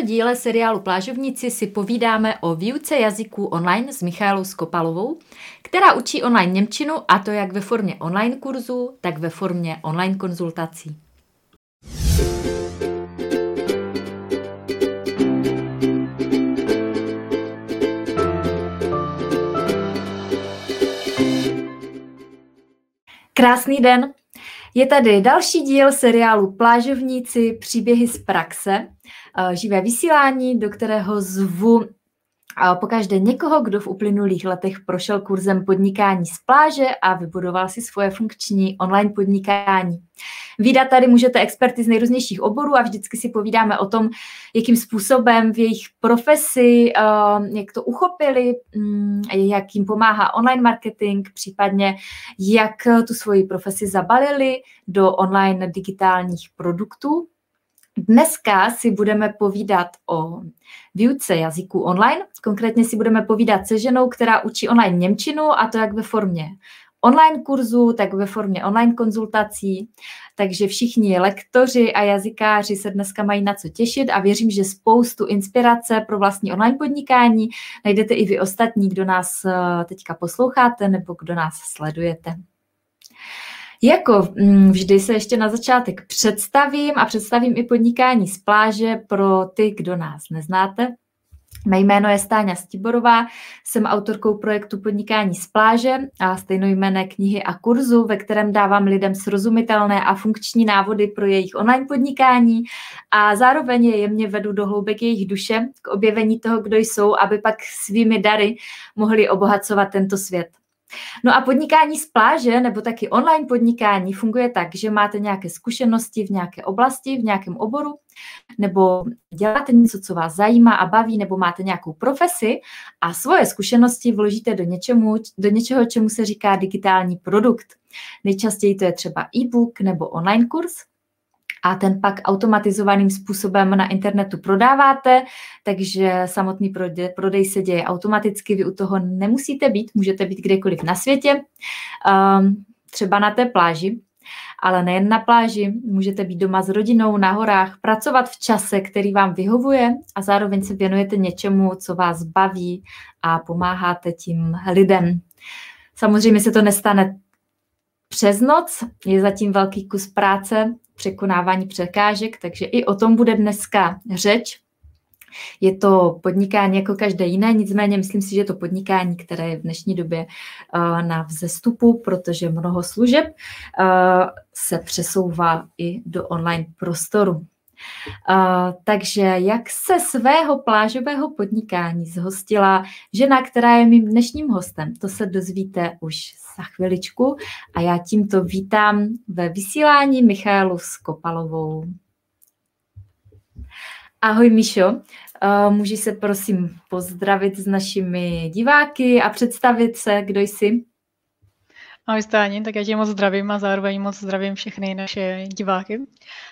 tomto díle seriálu Plážovníci si povídáme o výuce jazyků online s Michailou Skopalovou, která učí online Němčinu a to jak ve formě online kurzu, tak ve formě online konzultací. Krásný den! Je tady další díl seriálu Plážovníci příběhy z praxe, eh, živé vysílání, do kterého zvu pokaždé někoho, kdo v uplynulých letech prošel kurzem podnikání z pláže a vybudoval si svoje funkční online podnikání. Výdat tady můžete experty z nejrůznějších oborů a vždycky si povídáme o tom, jakým způsobem v jejich profesi, eh, jak to uchopili, mm, jak jim pomáhá online marketing, případně jak tu svoji profesi zabalili do online digitálních produktů. Dneska si budeme povídat o výuce jazyků online. Konkrétně si budeme povídat se ženou, která učí online Němčinu a to jak ve formě online kurzu, tak ve formě online konzultací. Takže všichni lektoři a jazykáři se dneska mají na co těšit a věřím, že spoustu inspirace pro vlastní online podnikání najdete i vy ostatní, kdo nás eh, teďka posloucháte nebo kdo nás sledujete. Jako mm, vždy se ještě na začátek představím a představím i podnikání z pláže pro ty, kdo nás neznáte. Mé jméno je Stáňa Stiborová, jsem autorkou projektu Podnikání z pláže a stejnojmené knihy a kurzu, ve kterém dávám lidem srozumitelné a funkční návody pro jejich online podnikání a zároveň je jemně vedu do hloubek jejich duše k objevení toho, kdo jsou, aby pak svými dary mohli obohacovat tento svět. No a podnikání z pláže nebo taky online podnikání funguje tak, že máte nějaké zkušenosti v nějaké oblasti, v nějakém oboru, nebo děláte něco, co vás zajímá a baví, nebo máte nějakou profesi a svoje zkušenosti vložíte do, něčemu, do něčeho, čemu se říká digitální produkt. Nejčastěji to je třeba e-book nebo online kurz a ten pak automatizovaným způsobem na internetu prodáváte, takže samotný prodej, se děje automaticky, vy u toho nemusíte být, můžete být kdekoliv na světě, um, třeba na té pláži, ale nejen na pláži, můžete být doma s rodinou, na horách, pracovat v čase, který vám vyhovuje a zároveň se věnujete něčemu, co vás baví a pomáháte tím lidem. Samozřejmě se to nestane přes noc, je zatím velký kus práce, překonávání překážek, takže i o tom bude dneska řeč. Je to podnikání jako každé jiné, nicméně myslím si, že je to podnikání, které je v dnešní době uh, na vzestupu, protože mnoho služeb uh, se přesouvá i do online prostoru. Uh, takže jak se svého plážového podnikání zhostila žena, která je mým dnešním hostem, to se dozvíte už za chviličku a já tímto vítám ve vysílání Michalu Skopalovou. Ahoj Míšo, uh, můžeš se prosím pozdravit s našimi diváky a představit se, kdo jsi? Ahoj Stáni, tak já tě moc zdravím a zároveň moc zdravím všechny naše diváky.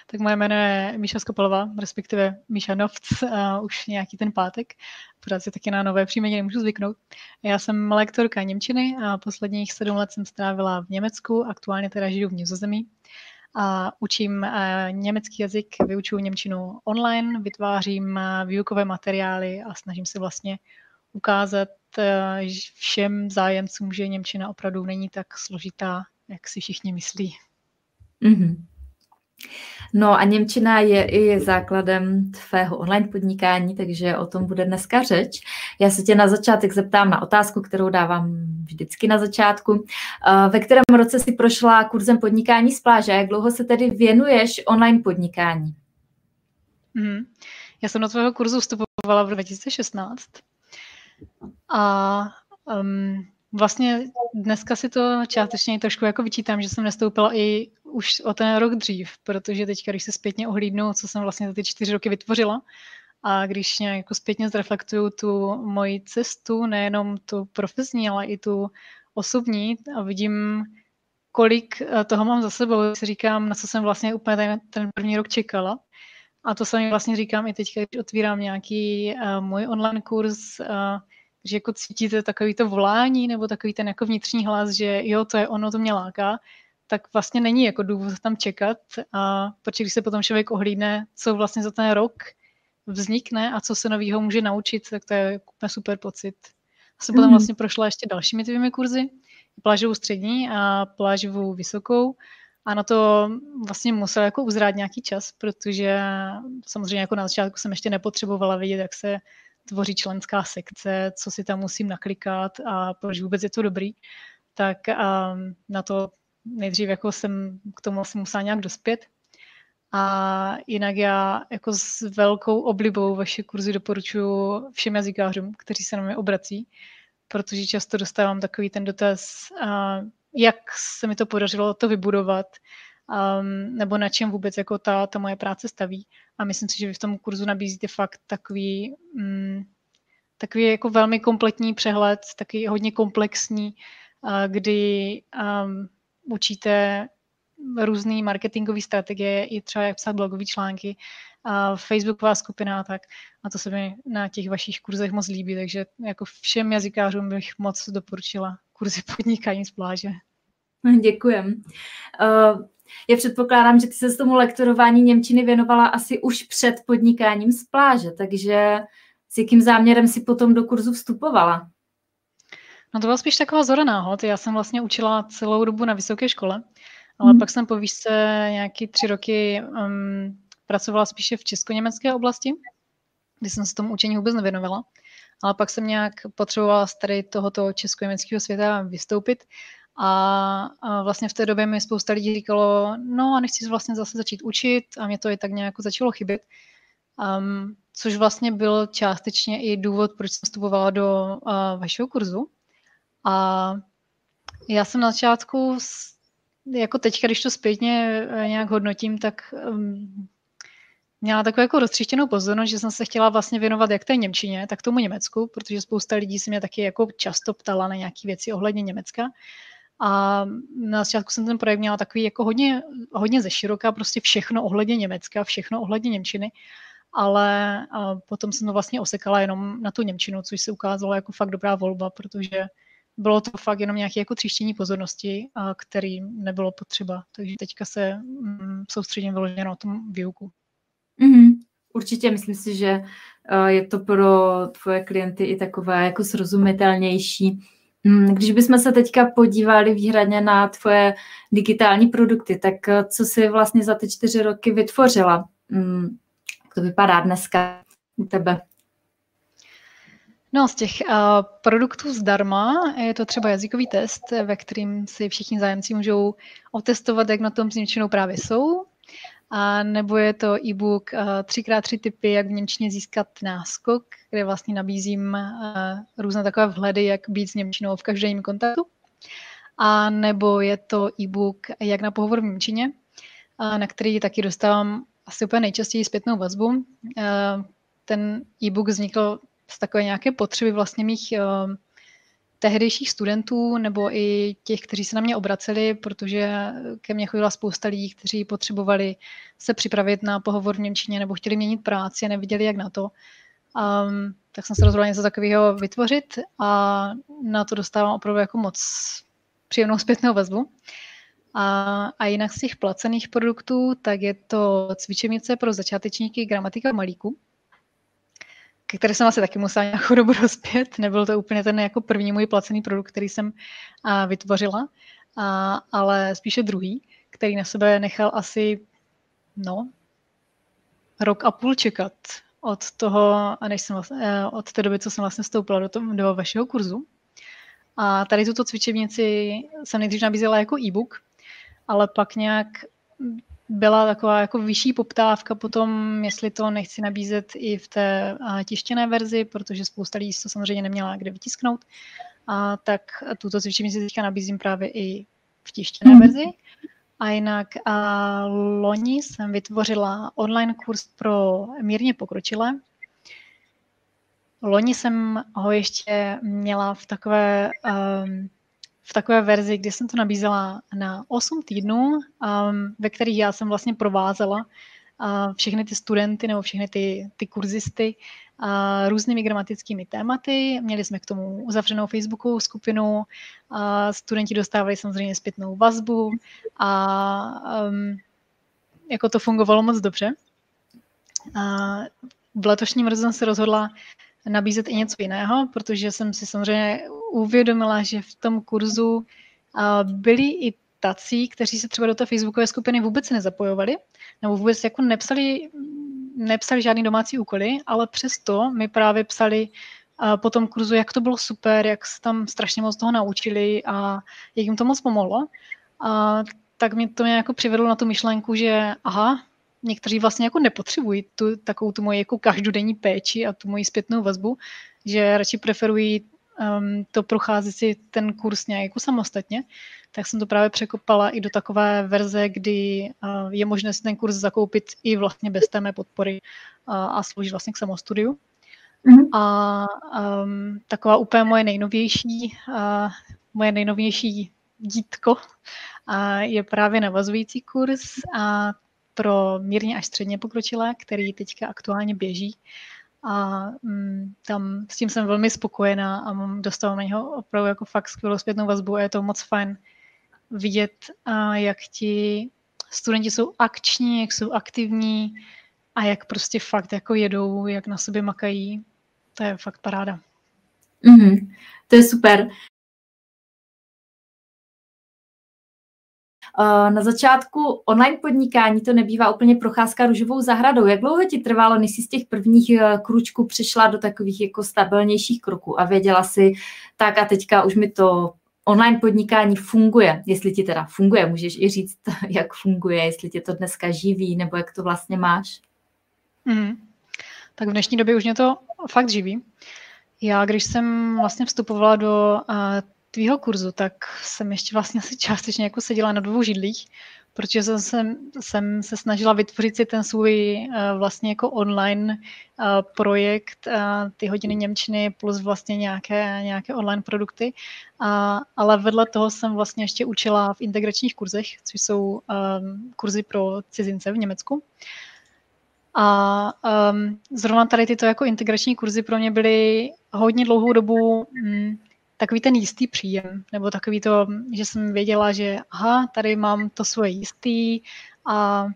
Tak moje jméno je Míša Skopalová, respektive Míša Novc, uh, už nějaký ten pátek. Pořád si taky na nové příjmení nemůžu zvyknout. Já jsem lektorka Němčiny a posledních sedm let jsem strávila v Německu, aktuálně teda žiju v Nizozemí a učím uh, německý jazyk, vyučuju Němčinu online, vytvářím uh, výukové materiály a snažím se vlastně ukázat všem zájemcům, že Němčina opravdu není tak složitá, jak si všichni myslí. Mm-hmm. No a Němčina je i základem tvého online podnikání, takže o tom bude dneska řeč. Já se tě na začátek zeptám na otázku, kterou dávám vždycky na začátku. Eh, ve kterém roce jsi prošla kurzem podnikání z pláže? Jak dlouho se tedy věnuješ online podnikání? Mm. Já jsem do tvého kurzu vstupovala v 2016 a um, vlastně dneska si to částečně trošku jako vyčítám, že jsem nestoupila i už o ten rok dřív, protože teď, když se zpětně ohlídnu, co jsem vlastně za ty čtyři roky vytvořila, a když nějak jako zpětně zreflektuju tu moji cestu, nejenom tu profesní, ale i tu osobní a vidím, kolik eh, toho mám za sebou, si říkám, na co jsem vlastně úplně ten, ten první rok čekala. A to samé vlastně říkám i teď, když otvírám nějaký uh, můj online kurz, uh, že jako cítíte takový to volání nebo takový ten jako vnitřní hlas, že jo, to je ono, to mě láká, tak vlastně není jako důvod tam čekat, a protože když se potom člověk ohlídne, co vlastně za ten rok vznikne a co se nového může naučit, tak to je super pocit. Já jsem potom mhm. vlastně prošla ještě dalšími tvými kurzy, plážovou střední a plážovou vysokou. A na to vlastně musel jako uzrát nějaký čas, protože samozřejmě jako na začátku jsem ještě nepotřebovala vidět, jak se tvoří členská sekce, co si tam musím naklikat a proč vůbec je to dobrý. Tak um, na to nejdřív jako jsem k tomu asi musela nějak dospět. A jinak já jako s velkou oblibou vaše kurzy doporučuji všem jazykářům, kteří se na mě obrací, protože často dostávám takový ten dotaz, jak se mi to podařilo to vybudovat, um, nebo na čem vůbec jako ta, ta moje práce staví. A myslím si, že vy v tom kurzu nabízíte fakt takový, um, takový jako velmi kompletní přehled, taky hodně komplexní, uh, kdy um, učíte různé marketingové strategie, i třeba jak psát blogové články, a Facebooková skupina a tak. A to se mi na těch vašich kurzech moc líbí, takže jako všem jazykářům bych moc doporučila kurzy podnikání z pláže. Děkujem. Uh, já předpokládám, že ty se s tomu lektorování Němčiny věnovala asi už před podnikáním z pláže, takže s jakým záměrem si potom do kurzu vstupovala? No to byla spíš taková zora náhod. Já jsem vlastně učila celou dobu na vysoké škole, ale hmm. pak jsem po výšce nějaký tři roky um, pracovala spíše v česko-německé oblasti, kdy jsem se tomu učení vůbec nevěnovala. Ale pak jsem nějak potřebovala z tady tohoto česko-německého světa vystoupit a, vlastně v té době mi spousta lidí říkalo, no a nechci vlastně zase začít učit a mě to i tak nějak začalo chybět. Um, což vlastně byl částečně i důvod, proč jsem vstupovala do uh, vašeho kurzu. A já jsem na začátku, jako teď, když to zpětně eh, nějak hodnotím, tak um, měla takovou jako roztřištěnou pozornost, že jsem se chtěla vlastně věnovat jak té Němčině, tak tomu Německu, protože spousta lidí se mě taky jako často ptala na nějaké věci ohledně Německa. A na začátku jsem ten projekt měla takový jako hodně, hodně ze široka, prostě všechno ohledně Německa, všechno ohledně Němčiny, ale potom jsem to vlastně osekala jenom na tu Němčinu, což se ukázalo jako fakt dobrá volba, protože bylo to fakt jenom nějaké jako tříštění pozornosti, který nebylo potřeba. Takže teďka se mm, soustředím vyloženě na tom výuku. Mm-hmm. Určitě myslím si, že je to pro tvoje klienty i takové jako srozumitelnější když bychom se teďka podívali výhradně na tvoje digitální produkty, tak eh, co jsi vlastně za ty čtyři roky vytvořila? Mm, jak to vypadá dneska u tebe? No, z těch uh, produktů zdarma je to třeba jazykový test, ve kterým si všichni zájemci můžou otestovat, jak na tom s právě jsou. A nebo je to e-book 3x3 typy, jak v Němčině získat náskok, kde vlastně nabízím různé takové vhledy, jak být s Němčinou v každém kontaktu. A nebo je to e-book Jak na pohovor v Němčině, na který taky dostávám asi úplně nejčastěji zpětnou vazbu. Ten e-book vznikl z takové nějaké potřeby vlastně mých tehdejších studentů nebo i těch, kteří se na mě obraceli, protože ke mně chodila spousta lidí, kteří potřebovali se připravit na pohovor v Němčině nebo chtěli měnit práci a neviděli, jak na to. Um, tak jsem se rozhodla něco takového vytvořit a na to dostávám opravdu jako moc příjemnou zpětnou vazbu. A, a jinak z těch placených produktů, tak je to cvičebnice pro začátečníky gramatika malíku které jsem asi taky musela nějakou dobu rozpět. Nebyl to úplně ten jako první můj placený produkt, který jsem a, vytvořila, a, ale spíše druhý, který na sebe nechal asi no, rok a půl čekat od toho, než jsem vlastně, od té doby, co jsem vlastně vstoupila do, toho, do vašeho kurzu. A tady tuto cvičebnici jsem nejdřív nabízela jako e-book, ale pak nějak byla taková jako vyšší poptávka potom, jestli to nechci nabízet i v té tištěné verzi, protože spousta lidí to samozřejmě neměla kde vytisknout. A tak tuto cvičení si teďka nabízím právě i v tištěné mm. verzi. A jinak a loni jsem vytvořila online kurz pro mírně pokročilé. Loni jsem ho ještě měla v takové um, v takové verzi, kdy jsem to nabízela na 8 týdnů, um, ve kterých já jsem vlastně provázela uh, všechny ty studenty nebo všechny ty, ty kurzisty uh, různými gramatickými tématy. Měli jsme k tomu uzavřenou Facebookovou skupinu, uh, studenti dostávali samozřejmě zpětnou vazbu a um, jako to fungovalo moc dobře. Uh, v letošním roce jsem se rozhodla nabízet i něco jiného, protože jsem si samozřejmě uvědomila, že v tom kurzu byli i tací, kteří se třeba do té facebookové skupiny vůbec nezapojovali, nebo vůbec jako nepsali, nepsali žádný domácí úkoly, ale přesto mi právě psali po tom kurzu, jak to bylo super, jak se tam strašně moc toho naučili a jak jim to moc pomohlo. A tak mě to mě jako přivedlo na tu myšlenku, že aha, někteří vlastně jako nepotřebují tu, takovou tu moji jako každodenní péči a tu moji zpětnou vazbu, že radši preferují um, to procházet si ten kurz nějak jako samostatně, tak jsem to právě překopala i do takové verze, kdy uh, je možné si ten kurz zakoupit i vlastně bez té mé podpory uh, a sloužit vlastně k samostudiu. Mm-hmm. A um, taková úplně moje nejnovější, uh, moje nejnovější dítko uh, je právě navazující kurz a pro mírně až středně pokročilé, který teďka aktuálně běží. A um, tam s tím jsem velmi spokojená a mám, na něho opravdu jako fakt skvělou zpětnou vazbu a je to moc fajn vidět, uh, jak ti studenti jsou akční, jak jsou aktivní a jak prostě fakt jako jedou, jak na sobě makají. To je fakt paráda. Mm-hmm. To je super. Na začátku online podnikání to nebývá úplně procházka růžovou zahradou. Jak dlouho ti trvalo, než jsi z těch prvních eh, kručků přišla do takových jako stabilnějších kroků a věděla si, tak a teďka už mi to online podnikání funguje, jestli ti teda funguje, můžeš i říct, jak funguje, jestli tě to dneska živí, nebo jak to vlastně máš. Mm. Tak v dnešní době už mě to fakt živí. Já, když jsem vlastně vstupovala do uh, tvýho kurzu, tak jsem ještě vlastně asi částečně jako seděla na dvou židlích, protože jsem, jsem, jsem se snažila vytvořit si ten svůj uh, vlastně jako online uh, projekt, uh, ty hodiny Němčiny plus vlastně nějaké, nějaké online produkty, uh, ale vedle toho jsem vlastně ještě učila v integračních kurzech, což jsou um, kurzy pro cizince v Německu. A um, zrovna tady tyto jako integrační kurzy pro mě byly hodně dlouhou dobu um, takový ten jistý příjem, nebo takový to, že jsem věděla, že aha, tady mám to svoje jistý a,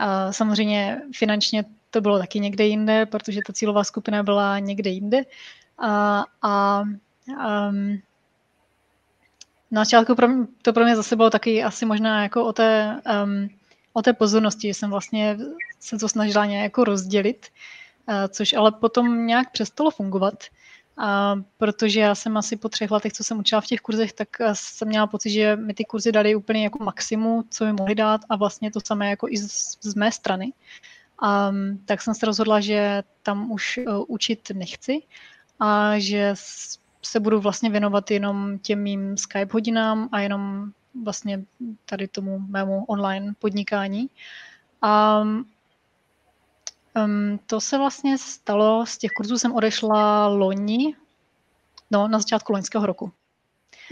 a samozřejmě finančně to bylo taky někde jinde, protože ta cílová skupina byla někde jinde. A, a um, na začátku pro mě, to pro mě zase bylo taky asi možná jako o té, um, o té pozornosti, že jsem vlastně se to snažila nějak jako rozdělit, uh, což ale potom nějak přestalo fungovat. A protože já jsem asi po třech letech, co jsem učila v těch kurzech, tak eh, jsem měla pocit, že mi ty kurzy dali úplně jako maximum, co mi mohli dát a vlastně to samé jako i z, z mé strany. A, tak jsem se rozhodla, že tam už uh, učit nechci a že se budu vlastně věnovat jenom těm mým Skype hodinám a jenom vlastně tady tomu mému online podnikání. A Um, to se vlastně stalo, z těch kurzů jsem odešla loni, no, na začátku loňského roku.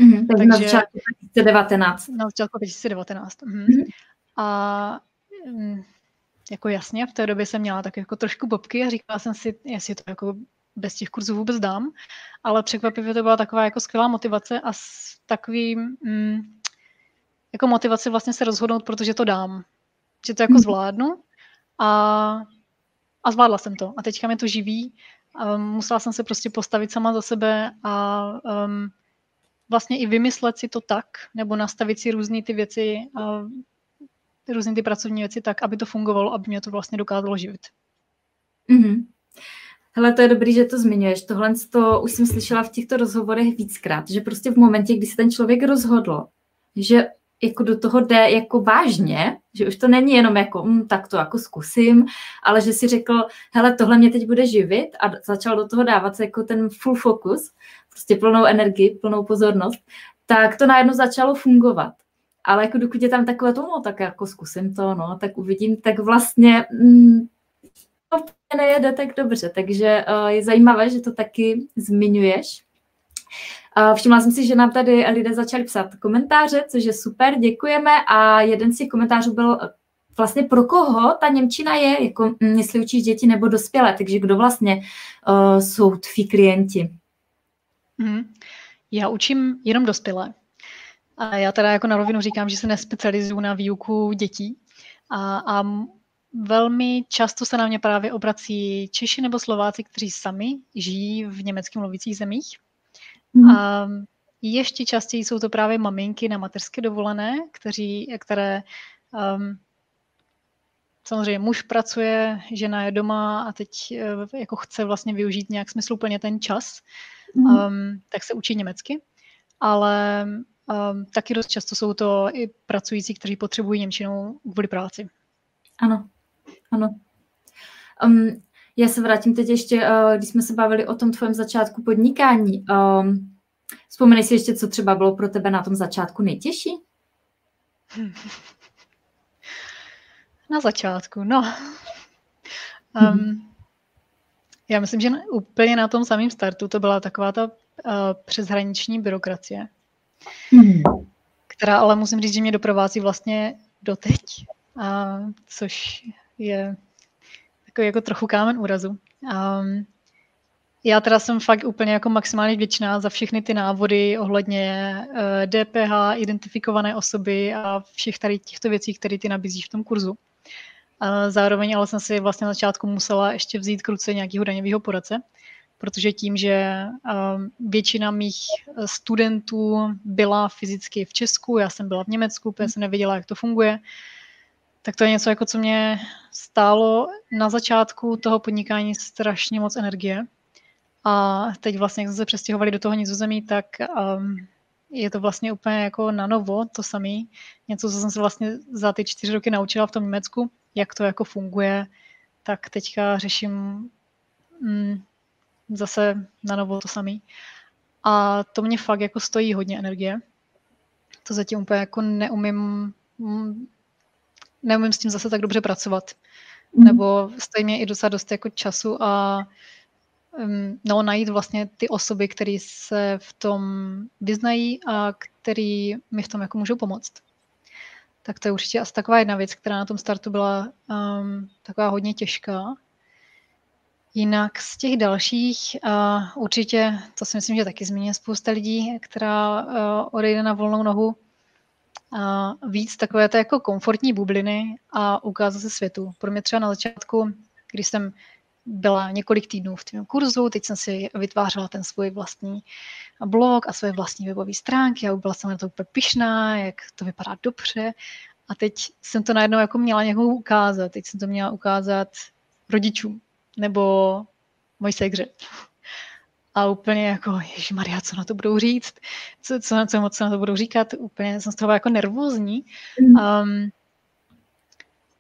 Mm-hmm, takže na začátku 2019. Na začátku 2019. Mm-hmm. Mm-hmm. A um, jako jasně, v té době jsem měla tak jako trošku bobky a říkala jsem si, jestli to jako bez těch kurzů vůbec dám, ale překvapivě to byla taková jako skvělá motivace a s takovým mm, jako motivace vlastně se rozhodnout, protože to dám, že to jako mm. zvládnu a a zvládla jsem to. A teďka mě to živí. Um, musela jsem se prostě postavit sama za sebe a um, vlastně i vymyslet si to tak, nebo nastavit si různé ty věci, uh, různé ty pracovní věci tak, aby to fungovalo, aby mě to vlastně dokázalo živit. Mm-hmm. Hele, to je dobrý, že to zmiňuješ. Tohle to už jsem slyšela v těchto rozhovorech víckrát, že prostě v momentě, kdy se ten člověk rozhodl, že jako do toho jde jako vážně, že už to není jenom jako, hm, tak to jako zkusím, ale že si řekl, hele, tohle mě teď bude živit a začal do toho dávat se jako ten full focus, prostě plnou energii, plnou pozornost, tak to najednou začalo fungovat. Ale jako dokud je tam takové to, no tak jako zkusím to, no, tak uvidím, tak vlastně hm, to nejede tak dobře, takže uh, je zajímavé, že to taky zmiňuješ. Všimla jsem si, že nám tady lidé začali psát komentáře, což je super, děkujeme a jeden z těch komentářů byl vlastně pro koho ta Němčina je, jako hm, jestli učíš děti nebo dospělé, takže kdo vlastně uh, jsou tví klienti? Mm. Já učím jenom dospělé. A já teda jako na rovinu říkám, že se nespecializuju na výuku dětí. A, a velmi často se na mě právě obrací Češi nebo Slováci, kteří sami žijí v německy mluvících zemích. Mm. A ještě častěji jsou to právě maminky na mateřské dovolené, kteří, které um, samozřejmě muž pracuje, žena je doma a teď uh, jako chce vlastně využít nějak smysluplně ten čas, mm. um, tak se učí německy. Ale um, taky dost často jsou to i pracující, kteří potřebují Němčinu kvůli práci. Ano, ano. Um, já se vrátím teď ještě, uh, když jsme se bavili o tom tvém začátku podnikání. Um, vzpomeneš si ještě, co třeba bylo pro tebe na tom začátku nejtěžší? Na začátku, no. Um, já myslím, že úplně na tom samém startu to byla taková ta uh, přeshraniční byrokracie, mm. která ale musím říct, že mě doprovází vlastně doteď, uh, což je takový jako trochu kámen úrazu. Um, já teda jsem fakt úplně jako maximálně vděčná za všechny ty návody ohledně uh, eh, DPH, identifikované osoby a všech tady těchto věcí, které ty nabízíš v tom kurzu. Uh, zároveň ale jsem si vlastně na začátku musela ještě vzít k ruce nějakého daňového poradce, protože tím, že uh, většina mých studentů byla fyzicky v Česku, já jsem byla v Německu, protože jsem nevěděla, jak to funguje, tak to je něco, jako co mě stálo na začátku toho podnikání strašně moc energie. A teď vlastně, jak jsme se přestěhovali do toho nizozemí, tak um, je to vlastně úplně jako na novo, to samé. Něco, co jsem se vlastně za ty čtyři roky naučila v tom Německu, jak to jako funguje, tak teďka řeším mm, zase na novo to samé. A to mě fakt jako stojí hodně energie. To zatím úplně jako neumím mm, neumím s tím zase tak dobře pracovat. Mm. Nebo stojí mě i docela dost jako času a um, no, najít vlastně ty osoby, které se v tom vyznají a který mi v tom jako můžou pomoct. Tak to je určitě asi taková jedna věc, která na tom startu byla um, taková hodně těžká. Jinak z těch dalších, uh, určitě, to si myslím, že taky zmíní spousta lidí, která uh, odejde na volnou nohu, a víc takové to jako komfortní bubliny a ukázat se světu. Pro mě třeba na začátku, když jsem byla několik týdnů v tom kurzu, teď jsem si vytvářela ten svůj vlastní blog a své vlastní webové stránky a byla jsem na to úplně pišná, jak to vypadá dobře. A teď jsem to najednou jako měla někoho ukázat. Teď jsem to měla ukázat rodičům nebo mojí segře a úplně jako, Maria, co na to budou říct, co, co, co, co na to budou říkat, úplně jsem z toho jako nervózní. Um,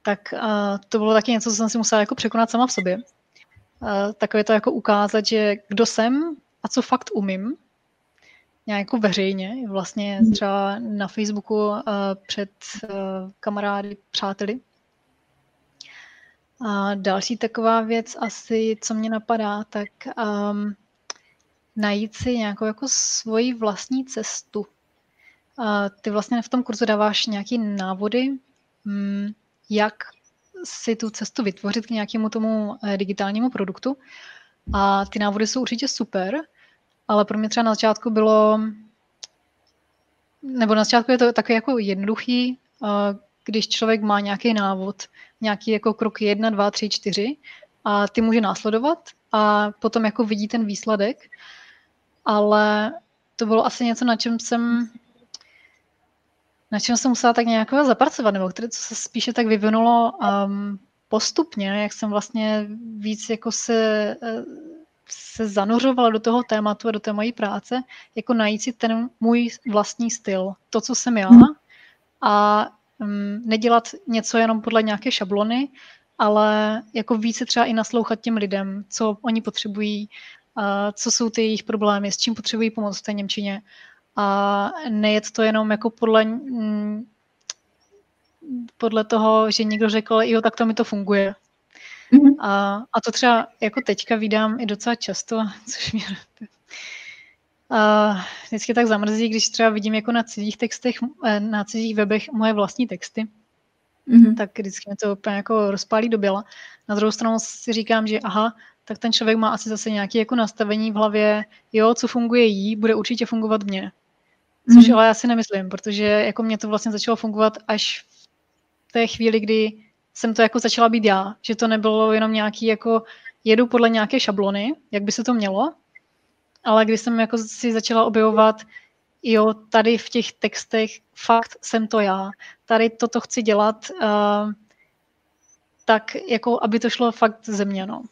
tak uh, to bylo taky něco, co jsem si musela jako překonat sama v sobě. Uh, takové to jako ukázat, že kdo jsem a co fakt umím, nějak jako veřejně, vlastně hmm. třeba na Facebooku uh, před uh, kamarády, přáteli. A další taková věc asi, co mě napadá, tak um, najít si nějakou jako svoji vlastní cestu. A ty vlastně v tom kurzu dáváš nějaké návody, mm, jak si tu cestu vytvořit k nějakému tomu eh, digitálnímu produktu. A ty návody jsou určitě super, ale pro mě třeba na začátku bylo, nebo na začátku je to takový jako jednoduchý, když člověk má nějaký návod, nějaký jako krok 1, 2, 3, 4 a ty může následovat a potom jako vidí ten výsledek ale to bylo asi něco, na čem jsem na čem jsem musela tak nějak zapracovat, nebo které, co se spíše tak vyvinulo um, postupně, jak jsem vlastně víc jako se, eh, se zanořovala do toho tématu a do té mojí práce, jako najít si ten můj vlastní styl, to, co jsem já. A um, nedělat něco jenom podle nějaké šablony, ale jako více třeba i naslouchat těm lidem, co oni potřebují, co jsou ty jejich problémy, s čím potřebují pomoc v té Němčině. A nejet to jenom jako podle, podle toho, že někdo řekl, jo, tak to mi to funguje. Mm-hmm. A, a to třeba jako teďka vydám i docela často, což mě a vždycky tak zamrzí, když třeba vidím jako na cizích textech, eh, na cizích webech moje vlastní texty, mm-hmm. tak vždycky mě to úplně jako rozpálí do běla. Na druhou stranu si říkám, že aha, tak ten člověk má asi zase nějaké jako nastavení v hlavě, jo, co funguje jí, bude určitě fungovat mně. Což mm. ale já si nemyslím, protože jako mě to vlastně začalo fungovat až v té chvíli, kdy jsem to jako začala být já, že to nebylo jenom nějaký jako jedu podle nějaké šablony, jak by se to mělo, ale když jsem jako si začala objevovat, jo, tady v těch textech fakt jsem to já, tady toto chci dělat, uh, tak jako, aby to šlo fakt ze mě, no.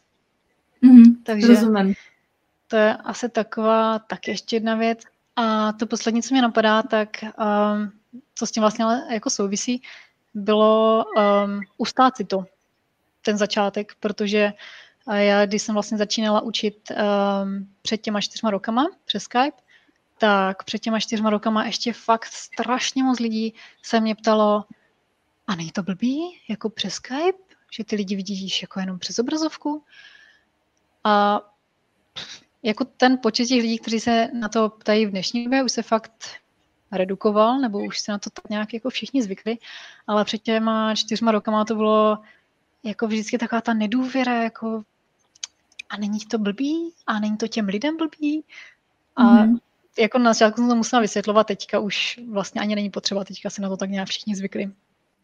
Mm-hmm, Takže rozumím. to je asi taková, tak ještě jedna věc. A to poslední, co mě napadá, tak um, co s tím vlastně jako souvisí, bylo um, ustát si to, ten začátek, protože já, když jsem vlastně začínala učit um, před těma čtyřma rokama přes Skype, tak před těma čtyřma rokama ještě fakt strašně moc lidí se mě ptalo, a není to blbý, jako přes Skype, že ty lidi vidíš jako jenom přes obrazovku? A jako ten počet těch lidí, kteří se na to ptají v dnešní době, už se fakt redukoval, nebo už se na to tak nějak jako všichni zvykli, ale před těma čtyřma rokama to bylo jako vždycky taková ta nedůvěra, jako a není to blbý? A není to těm lidem blbý? A mm-hmm. jako na začátku jsem to musela vysvětlovat, teďka už vlastně ani není potřeba, teďka se na to tak nějak všichni zvykli.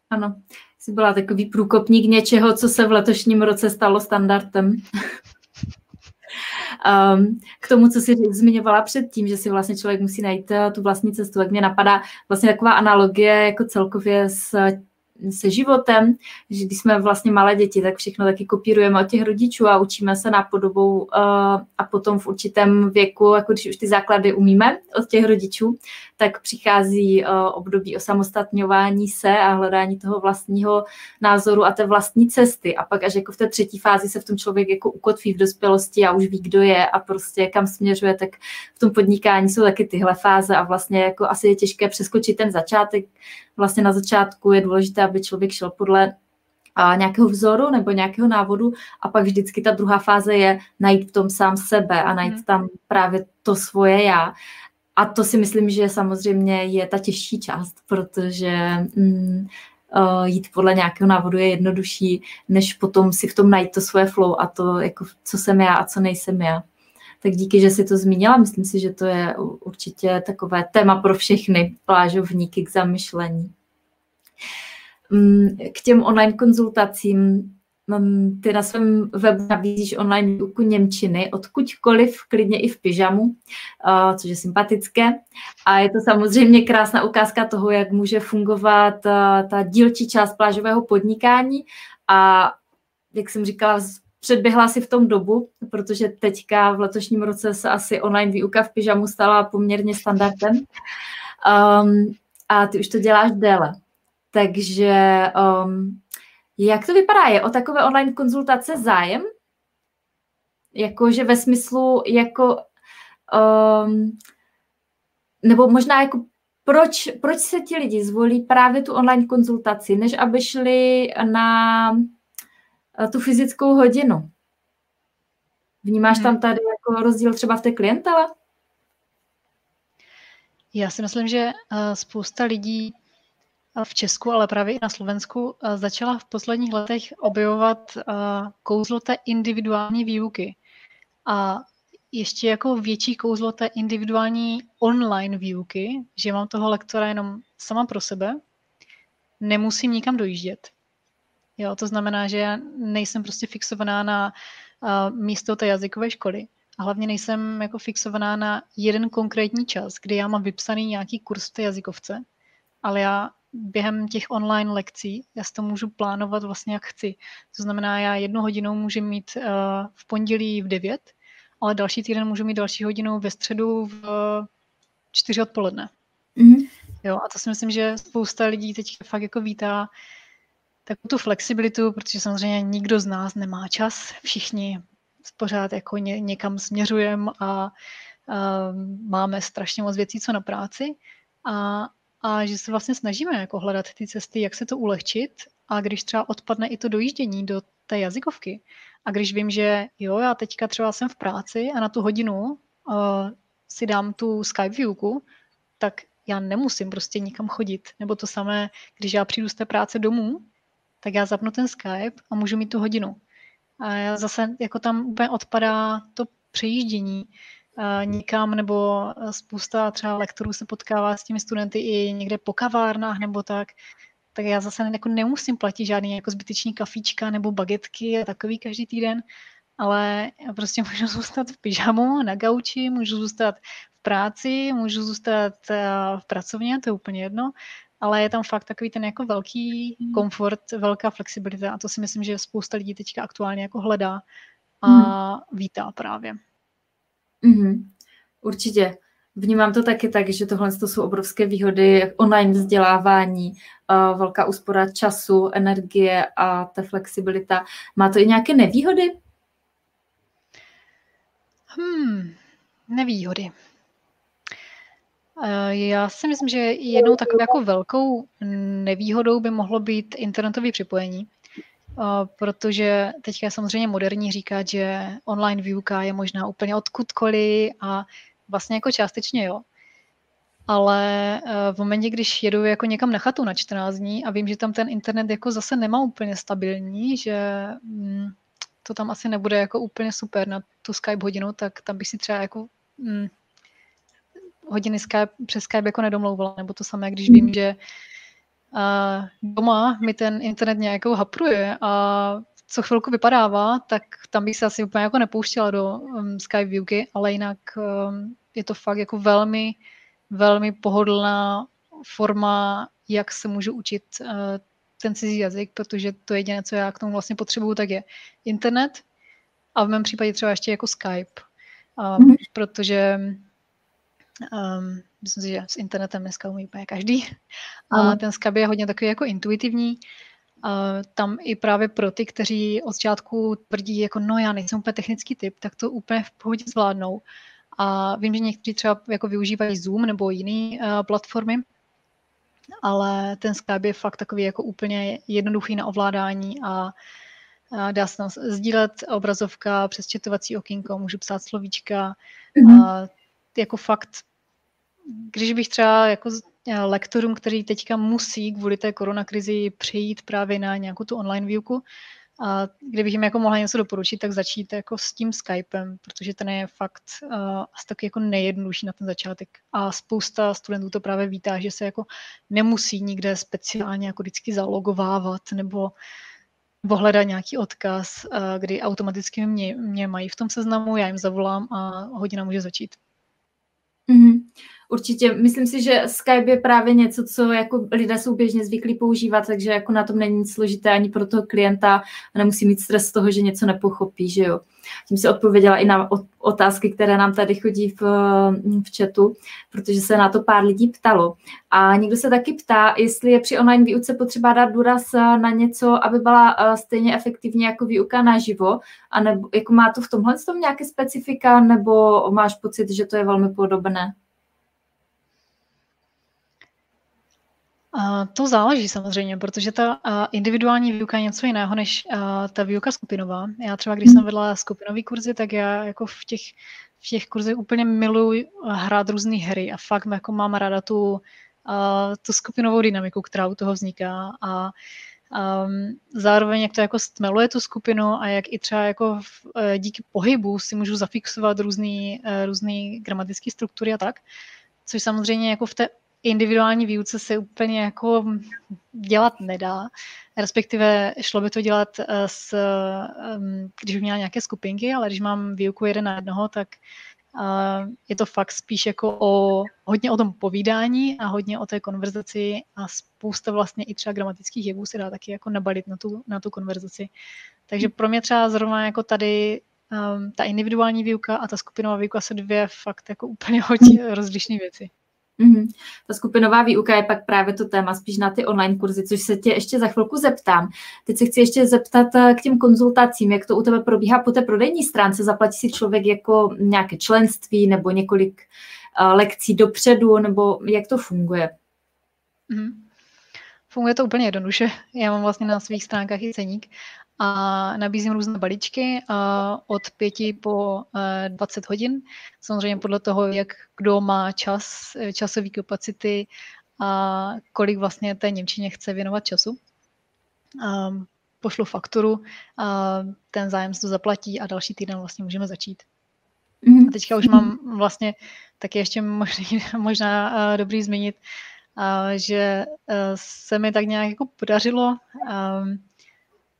Ano, jsi byla takový průkopník něčeho, co se v letošním roce stalo standardem. Um, k tomu, co jsi zmiňovala předtím, že si vlastně člověk musí najít uh, tu vlastní cestu, tak mě napadá vlastně taková analogie jako celkově s se životem, že když jsme vlastně malé děti, tak všechno taky kopírujeme od těch rodičů a učíme se nápodobou uh, a potom v určitém věku, jako když už ty základy umíme od těch rodičů, tak přichází uh, období osamostatňování se a hledání toho vlastního názoru a té vlastní cesty. A pak až jako v té třetí fázi se v tom člověk jako ukotví v dospělosti a už ví, kdo je a prostě kam směřuje, tak v tom podnikání jsou taky tyhle fáze a vlastně jako asi je těžké přeskočit ten začátek, vlastně na začátku je důležité, aby člověk šel podle a nějakého vzoru nebo nějakého návodu a pak vždycky ta druhá fáze je najít v tom sám sebe a najít mm. tam právě to svoje já. A to si myslím, že samozřejmě je ta těžší část, protože mm, uh, jít podle nějakého návodu je jednodušší, než potom si v tom najít to svoje flow a to, jako, co jsem já a co nejsem já. Tak díky, že si to zmínila. Myslím si, že to je určitě takové téma pro všechny plážovníky k zamyšlení. Mm, k těm online konzultacím mm, ty na svém webu nabízíš online výuku Němčiny, odkudkoliv, klidně i v pyžamu, což je sympatické. A je to samozřejmě krásná ukázka toho, jak může fungovat ta dílčí část plážového podnikání. A jak jsem říkala, předběhla si v tom dobu, protože teďka v letošním roce se asi online výuka v pyžamu stala poměrně standardem. Um, a ty už to děláš déle. Takže um, jak to vypadá? Je o takové online konzultace zájem? Jakože ve smyslu jako um, nebo možná jako proč, proč se ti lidi zvolí právě tu online konzultaci, než aby šli na tu fyzickou hodinu? Vnímáš tam hmm. tady jako rozdíl třeba v té klientele? Já si myslím, že eh, spousta lidí v Česku, ale právě i na Slovensku, eh, začala v posledních letech objevovat eh, kouzlo té individuální výuky. A ještě jako větší kouzlo té individuální online výuky, že mám toho lektora jenom sama pro sebe, nemusím nikam dojíždět. Jo, to znamená, že já nejsem prostě fixovaná na uh, místo té jazykové školy. A hlavně nejsem jako fixovaná na jeden konkrétní čas, kdy já mám vypsaný nějaký kurz v té jazykovce, ale já během těch online lekcí já si to můžu plánovat vlastně jak chci. To znamená, já jednu hodinu můžu mít uh, v pondělí v 9, ale další týden můžu mít další hodinu ve středu v 4 odpoledne. Mm-hmm. Jo, a to si myslím, že spousta lidí teď fakt jako vítá takovou tu flexibilitu, protože samozřejmě nikdo z nás nemá čas, všichni pořád jako ně, někam směřujeme a uh, máme strašně moc věcí, co na práci a a že se vlastně snažíme jako hledat ty cesty, jak se to ulehčit a když třeba odpadne i to dojíždění do té jazykovky a když vím, že jo, já teďka třeba jsem v práci a na tu hodinu uh, si dám tu Skype výuku, tak já nemusím prostě nikam chodit. Nebo to samé, když já přijdu z té práce domů, tak já zapnu ten Skype a můžu mít tu hodinu. A já zase jako tam úplně odpadá to přejíždění nikam, nebo spousta třeba lektorů se potkává s těmi studenty i někde po kavárnách nebo tak, tak já zase jako nemusím platit žádný jako zbytečný kafíčka nebo bagetky a takový každý týden, ale prostě můžu zůstat v pyžamu, na gauči, můžu zůstat v práci, můžu zůstat v pracovně, to je úplně jedno, ale je tam fakt takový ten jako velký hmm. komfort, velká flexibilita a to si myslím, že spousta lidí teďka aktuálně jako hledá a hmm. vítá právě. Mm-hmm. Určitě. Vnímám to taky tak, že tohle to jsou obrovské výhody online vzdělávání, velká úspora času, energie a ta flexibilita. Má to i nějaké nevýhody? Hmm, nevýhody. Eh, já si myslím, že jednou takovou jako velkou nevýhodou by mohlo být internetové připojení, eh, protože teďka samozřejmě moderní říkat, že online výuka je možná úplně odkudkoliv a vlastně jako částečně jo. Ale eh, v momentě, když jedu jako někam na chatu na 14 dní a vím, že tam ten internet jako zase nemá úplně stabilní, že mm, to tam asi nebude jako úplně super na tu Skype hodinu, tak tam bych si třeba jako mm, hodiny Skype, přes Skype jako nedomlouvala, nebo to samé, když vím, že uh, doma mi ten internet nějakou hapruje a co chvilku vypadává, tak tam bych se asi úplně jako nepouštěla do um, Skype výuky, ale jinak um, je to fakt jako velmi, velmi pohodlná forma, jak se můžu učit uh, ten cizí jazyk, protože to jediné, co já k tomu vlastně potřebuju, tak je internet a v mém případě třeba ještě jako Skype, um, mm-hmm. protože um, myslím si, že s internetem dneska umí úplně každý. A ten Skype je hodně takový jako intuitivní. Uh, tam i právě pro ty, kteří od začátku tvrdí, jako no já nejsem úplně technický typ, tak to úplně v pohodě zvládnou. A vím, že někteří třeba jako využívají Zoom nebo jiné uh, platformy, ale ten Skype je fakt takový jako úplně jednoduchý na ovládání a dá se tam sdílet obrazovka přes četovací okýnko, můžu psát slovíčka, mm-hmm. a jako fakt, když bych třeba jako lektorům, který teďka musí kvůli té koronakrizi přejít právě na nějakou tu online výuku, a kdybych jim jako mohla něco doporučit, tak začít jako s tím Skypem, protože ten je fakt uh, asi taky jako nejjednodušší na ten začátek. A spousta studentů to právě vítá, že se jako nemusí nikde speciálně jako vždycky zalogovávat nebo, nebo nějaký odkaz, uh, kdy automaticky mě, mě mají v tom seznamu, já jim zavolám a hodina může začít. Mm-hmm. Určitě, myslím si, že Skype je právě něco, co jako lidé jsou běžně zvyklí používat, takže jako na tom není nic složité ani pro toho klienta a nemusí mít stres z toho, že něco nepochopí, že jo. Tím se odpověděla i na otázky, které nám tady chodí v, v chatu, protože se na to pár lidí ptalo. A někdo se taky ptá, jestli je při online výuce potřeba dát důraz na něco, aby byla eh, stejně efektivně jako výuka naživo, a nebo jako má to v tomhle tom nějaké specifika, nebo máš pocit, že to je velmi podobné? To záleží samozřejmě, protože ta individuální výuka je něco jiného než ta výuka skupinová. Já třeba, když jsem vedla skupinový kurzy, tak já jako v těch, v těch kurzech úplně miluji hrát různé hry a fakt jako mám ráda tu, tu skupinovou dynamiku, která u toho vzniká a Um, zároveň, jak to jako stmeluje tu skupinu a jak i třeba jako v, e, díky pohybu si můžu zafixovat různé e, gramatické struktury a tak, což samozřejmě jako v té individuální výuce se úplně jako dělat nedá. Respektive šlo by to dělat eh, s, když bych měla nějaké skupinky, ale když mám výuku jeden na jednoho, tak eh, je to fakt spíš jako o, hodně o tom povídání a hodně o té konverzaci a spousta vlastně i třeba gramatických jevů se dá taky jako nabalit na tu, na tu konverzaci. Takže pro mě třeba zrovna jako tady um, ta individuální výuka a ta skupinová výuka jsou dvě fakt jako úplně hodně rozlišné věci. Mm-hmm. Ta skupinová výuka je pak právě to téma spíš na ty online kurzy, což se tě ještě za chvilku zeptám. Teď se chci ještě zeptat eh, k těm konzultacím, jak to u tebe probíhá po té prodejní stránce. Zaplatí si člověk jako nějaké členství nebo několik uh, lekcí dopředu, nebo jak to funguje? Mm-hmm. Funguje to úplně jednoduše. Já mám vlastně na svých stránkách i ceník a nabízím různé balíčky od pěti po 20 eh, hodin. Samozřejmě podle toho, jak kdo má čas, eh, časové kapacity a kolik vlastně té Němčině chce věnovat času. Pošlu fakturu, ten zájem se to zaplatí a další týden vlastně můžeme začít. Mm-hmm. A teďka už mám vlastně taky ještě možný, možná eh, dobrý zmínit, že se mi tak nějak jako podařilo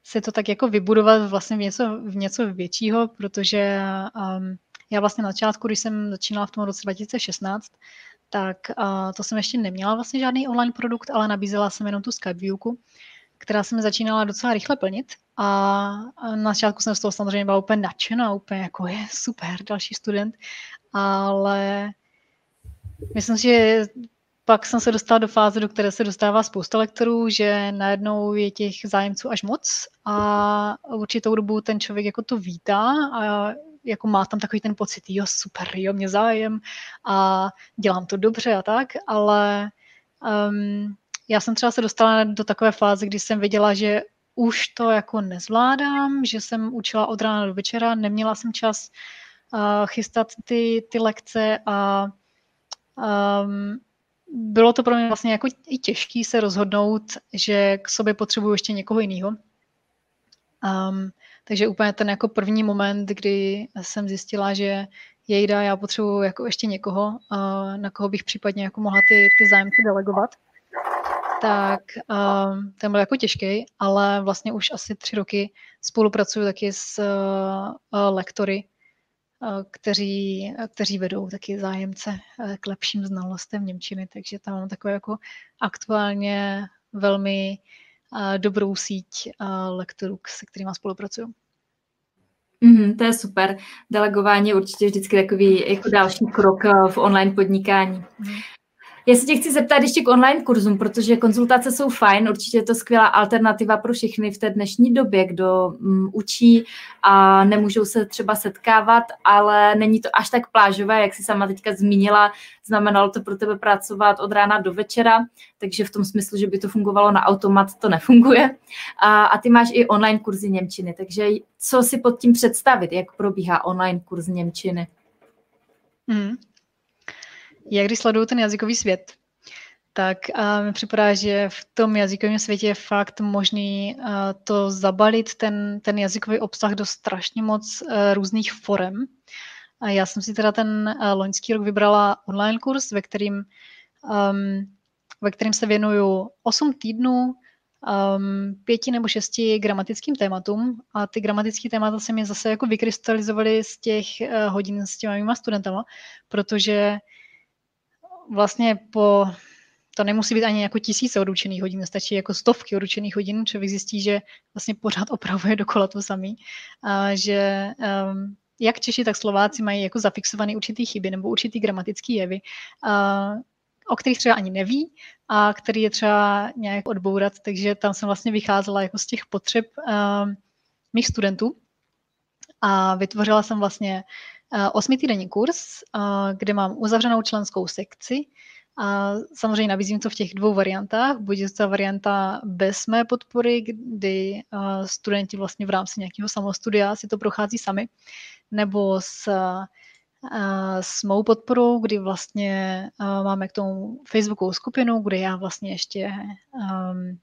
se to tak jako vybudovat vlastně v něco, v něco většího, protože um, já vlastně na začátku, když jsem začínala v tom roce 2016, tak uh, to jsem ještě neměla vlastně žádný online produkt, ale nabízela jsem jenom tu Skype výuku, která se mi začínala docela rychle plnit. A na začátku jsem z toho samozřejmě byla úplně nadšená, úplně jako je super, další student, ale myslím si, že pak jsem se dostala do fáze, do které se dostává spousta lektorů, že najednou je těch zájemců až moc a určitou dobu ten člověk jako to vítá a jako má tam takový ten pocit, jo, super, jo, mě zájem a dělám to dobře a tak, ale um, já jsem třeba se dostala do takové fáze, kdy jsem věděla, že už to jako nezvládám, že jsem učila od rána do večera, neměla jsem čas uh, chystat ty, ty lekce a um, bylo to pro mě vlastně jako i těžký se rozhodnout, že k sobě potřebuju ještě někoho jiného. Um, takže úplně ten jako první moment, kdy jsem zjistila, že jejda, já potřebuji jako ještě někoho, uh, na koho bych případně jako mohla ty, ty zájemky delegovat, tak um, ten byl jako těžký, ale vlastně už asi tři roky spolupracuju taky s uh, lektory, uh, kteří, kteří vedou taky zájemce k lepším znalostem Němčiny, takže tam mám takové jako aktuálně velmi dobrou síť lektorů, se kterými spolupracuju. Mm, to je super. Delegování je určitě vždycky takový jako další krok v online podnikání. Já se tě chci zeptat ještě k online kurzům, protože konzultace jsou fajn, určitě je to skvělá alternativa pro všechny v té dnešní době, kdo um, učí a nemůžou se třeba setkávat, ale není to až tak plážové, jak si sama teďka zmínila, znamenalo to pro tebe pracovat od rána do večera, takže v tom smyslu, že by to fungovalo na automat, to nefunguje. A, a ty máš i online kurzy Němčiny, takže co si pod tím představit, jak probíhá online kurz Němčiny? Mm jak když sleduju ten jazykový svět, tak uh, mi připadá, že v tom jazykovém světě je fakt možný to zabalit, ten, ten jazykový obsah do strašně moc uh, různých forem. A já jsem si teda ten uh, loňský rok vybrala online kurz, ve kterým, um, ve kterým se věnuju 8 týdnů um, pěti nebo šesti gramatickým tématům a ty gramatické témata se mi zase jako vykrystalizovaly z těch uh, hodin s těma mýma studentama, protože vlastně po, to nemusí být ani jako tisíce odučených hodin, stačí jako stovky odučených hodin, člověk zjistí, že vlastně pořád opravuje dokola to samý, a že um, jak Češi, tak Slováci mají jako zafixované určitý chyby nebo určitý gramatický jevy, a, o kterých třeba ani neví a který je třeba nějak odbourat, takže tam jsem vlastně vycházela jako z těch potřeb um, mých studentů a vytvořila jsem vlastně osmitýdenní kurz, eh, kde mám uzavřenou členskou sekci. A samozřejmě nabízím to v těch dvou variantách. Buď je to varianta bez mé podpory, kdy eh, studenti vlastně v rámci nějakého samostudia si to prochází sami, nebo s, s mou podporou, kdy vlastně máme k tomu Facebookovou skupinu, kde já vlastně ještě um,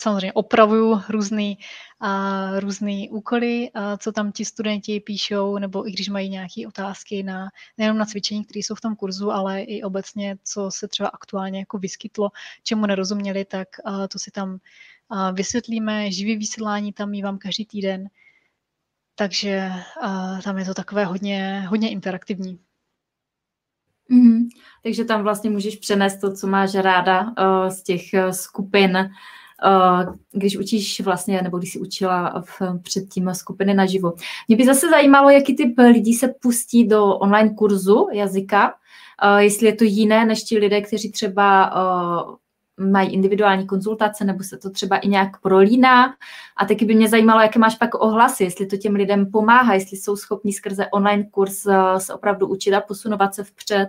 samozřejmě opravuju různý, a, různý úkoly, a, co tam ti studenti píšou, nebo i když mají nějaké otázky na, nejenom na cvičení, které jsou v tom kurzu, ale i obecně, co se třeba aktuálně jako vyskytlo, čemu nerozuměli, tak a, to si tam a, vysvětlíme. Živý vysílání tam mývám každý týden, takže a, tam je to takové hodně, hodně interaktivní. Mm-hmm. Takže tam vlastně můžeš přenést to, co máš ráda uh, z těch uh, skupin když učíš vlastně, nebo když jsi učila v, předtím skupiny naživo. Mě by zase zajímalo, jaký typ lidí se pustí do online kurzu jazyka, eh, jestli je to jiné než ti lidé, kteří třeba eh, mají individuální konzultace, nebo se to třeba i nějak prolíná. A taky by mě zajímalo, jaké máš pak ohlasy, jestli to těm lidem pomáhá, jestli jsou schopní skrze online kurz se opravdu učit a posunovat se vpřed.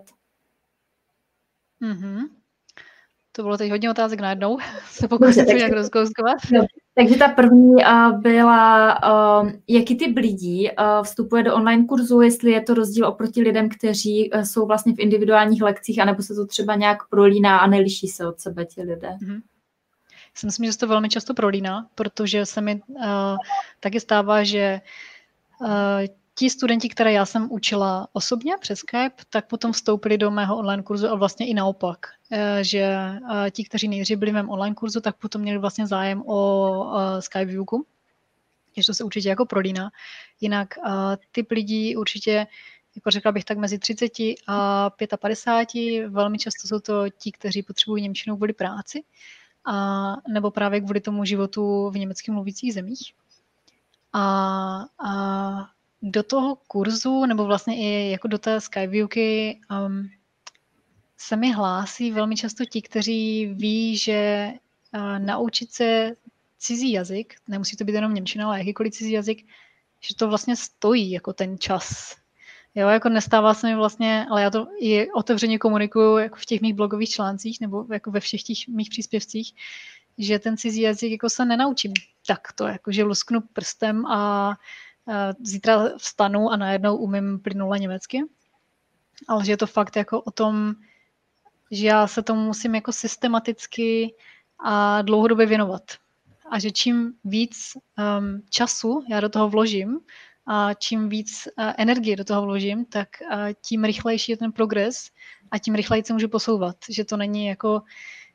Mm-hmm. To bylo teď hodně otázek najednou. Se pokusím to nějak rozkouskovat. Takže ta první uh, byla, uh, jaký typ lidí uh, vstupuje do online kurzu, jestli je to rozdíl oproti lidem, kteří uh, jsou vlastně v individuálních lekcích, anebo se to třeba nějak prolíná a neliší se od sebe ti lidé. Mm-hmm. Já si myslím, že se to velmi často prolíná, protože se mi uh, taky stává, že uh, ti studenti, které já jsem učila osobně přes Skype, tak potom vstoupili do mého online kurzu a vlastně i naopak, eh, že eh, ti, kteří nejdřív byli v mém online kurzu, tak potom měli vlastně zájem o Skype výuku, že to se určitě jako prolíná. Jinak typ lidí určitě jako řekla bych tak mezi 30 a 55. Velmi často jsou to ti, kteří potřebují Němčinu kvůli práci a, nebo právě kvůli tomu životu v německy mluvících zemích. A, a do toho kurzu, nebo vlastně i jako do té Skype výuky, um, se mi hlásí velmi často ti, kteří ví, že uh, naučit se cizí jazyk, nemusí to být jenom Němčina, ale jakýkoliv cizí jazyk, že to vlastně stojí jako ten čas. Jo, jako nestává se mi vlastně, ale já to i otevřeně komunikuju jako v těch mých blogových článcích nebo jako ve všech těch mých příspěvcích, že ten cizí jazyk jako se nenaučím takto, jako že lusknu prstem a zítra vstanu a najednou umím plynule německy. Ale že je to fakt jako o tom, že já se tomu musím jako systematicky a dlouhodobě věnovat. A že čím víc um, času já do toho vložím a čím víc uh, energie do toho vložím, tak uh, tím rychlejší je ten progres a tím rychleji se můžu posouvat. Že to není jako,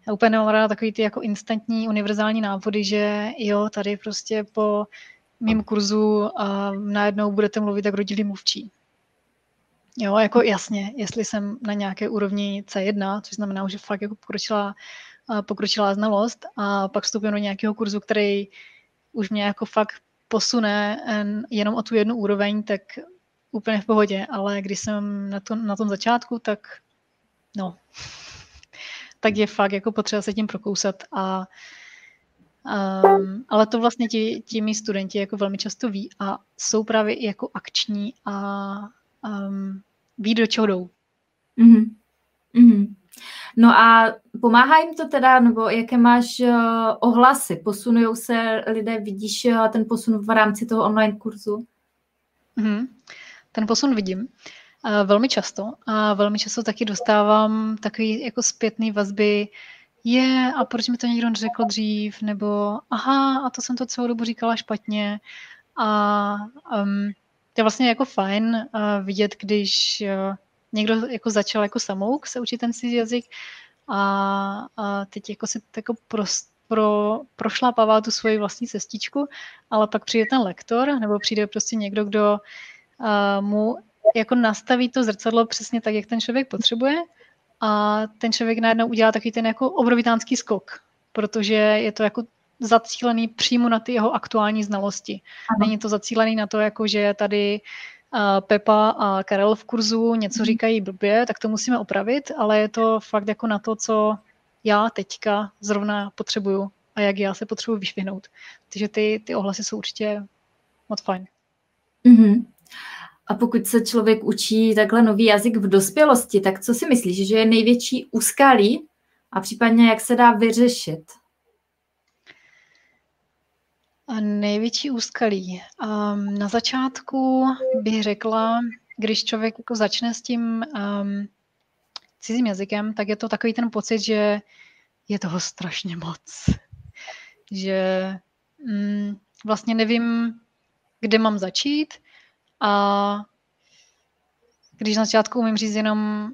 já úplně nemám ráda takový ty jako instantní univerzální návody, že jo, tady prostě po mým kurzu a najednou budete mluvit jak rodilý mluvčí. Jo, jako jasně, jestli jsem na nějaké úrovni C1, což znamená, že fakt jako pokročila, pokročila znalost a pak vstupím do nějakého kurzu, který už mě jako fakt posune jenom o tu jednu úroveň, tak úplně v pohodě, ale když jsem na, to, na tom začátku, tak no, tak je fakt jako potřeba se tím prokousat a Um, ale to vlastně ti, ti mý studenti jako velmi často ví a jsou právě i jako akční a um, ví, do čeho jdou. Mm-hmm. Mm-hmm. No a pomáhá jim to teda, nebo jaké máš uh, ohlasy? Posunují se lidé, vidíš uh, ten posun v rámci toho online kurzu? Mm-hmm. Ten posun vidím uh, velmi často a velmi často taky dostávám takový jako zpětný vazby, je, a proč mi to někdo neřekl dřív, nebo aha, a to jsem to celou dobu říkala špatně. A um, to je vlastně jako fajn uh, vidět, když uh, někdo jako začal jako samouk se učit ten cizí jazyk a, a teď jako si jako prost, pro, prošlápává tu svoji vlastní cestičku, ale pak přijde ten lektor, nebo přijde prostě někdo, kdo uh, mu jako nastaví to zrcadlo přesně tak, jak ten člověk potřebuje a ten člověk najednou udělá takový ten jako obrovitánský skok, protože je to jako zacílený přímo na ty jeho aktuální znalosti. Ano. Není to zacílený na to, jako že tady uh, Pepa a Karel v kurzu něco mhm. říkají blbě, tak to musíme opravit, ale je to fakt jako na to, co já teďka zrovna potřebuju a jak já se potřebuji vyšvihnout. Takže ty, ty ohlasy jsou určitě moc fajn. Mm-hmm. A pokud se člověk učí takhle nový jazyk v dospělosti, tak co si myslíš, že je největší úskalí a případně jak se dá vyřešit? A největší úskalí. Um, na začátku bych řekla, když člověk jako začne s tím um, cizím jazykem, tak je to takový ten pocit, že je toho strašně moc. Že um, vlastně nevím, kde mám začít, a když na začátku umím říct jenom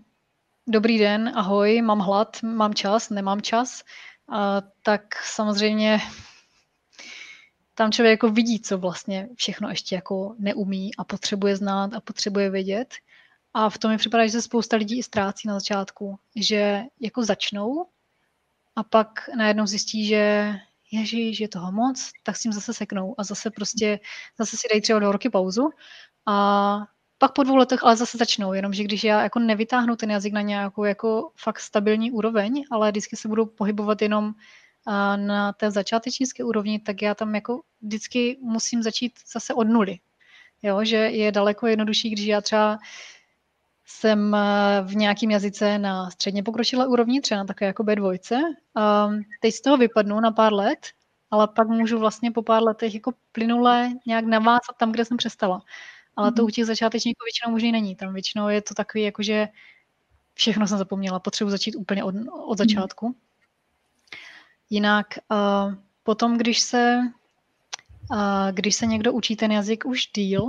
dobrý den, ahoj, mám hlad, mám čas, nemám čas, a, tak samozřejmě tam člověk jako vidí, co vlastně všechno ještě jako neumí a potřebuje znát a potřebuje vědět. A v tom mi připadá, že se spousta lidí i ztrácí na začátku, že jako začnou a pak najednou zjistí, že ježíš, je toho moc, tak s tím zase seknou a zase prostě, zase si dají třeba do roky pauzu a pak po dvou letech ale zase začnou, jenomže když já jako nevytáhnu ten jazyk na nějakou jako fakt stabilní úroveň, ale vždycky se budu pohybovat jenom na té začátečnické úrovni, tak já tam jako vždycky musím začít zase od nuly. Jo, že je daleko jednodušší, když já třeba jsem v nějakém jazyce na středně pokročilé úrovni, třeba na takové jako B2. Um, teď z toho vypadnu na pár let, ale pak můžu vlastně po pár letech jako plynule nějak navázat tam, kde jsem přestala ale to u mhm. těch začátečníků většinou možný není. Tam většinou je to takový, jako že všechno jsem zapomněla, potřebuji začít úplně od, od mhm. začátku. Jinak uh, potom, když se, uh, když se někdo učí ten jazyk už díl,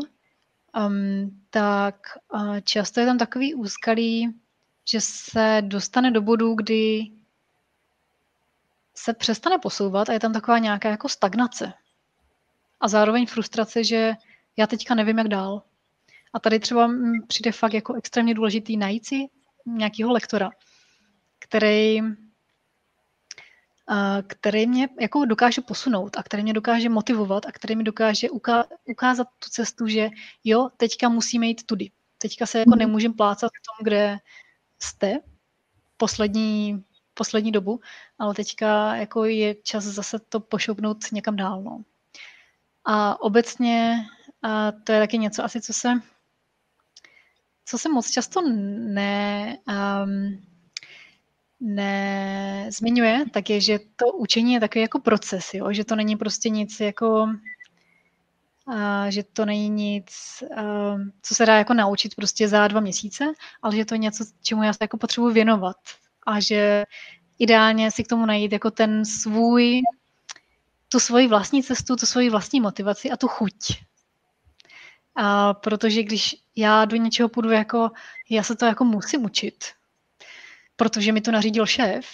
um, tak uh, často je tam takový úskalý, že se dostane do bodu, kdy se přestane posouvat a je tam taková nějaká jako stagnace. A zároveň frustrace, že já teďka nevím, jak dál. A tady třeba přijde fakt jako extrémně důležitý najít si nějakého lektora, který, který mě jako dokáže posunout a který mě dokáže motivovat a který mi dokáže ukázat tu cestu, že jo, teďka musíme jít tudy. Teďka se jako mhm. nemůžeme plácat v tom, kde jste poslední, poslední dobu, ale teďka jako je čas zase to pošoupnout někam dál. No. A obecně a to je taky něco asi, co se co se moc často ne, um, nezmiňuje, tak je, že to učení je takový jako proces, jo? že to není prostě nic jako a že to není nic, uh, co se dá jako naučit prostě za dva měsíce, ale že to je něco, čemu já se jako potřebuji věnovat a že ideálně si k tomu najít jako ten svůj, tu svoji vlastní cestu, tu svoji vlastní motivaci a tu chuť. A protože když já do něčeho půjdu jako, já se to jako musím učit, protože mi to nařídil šéf,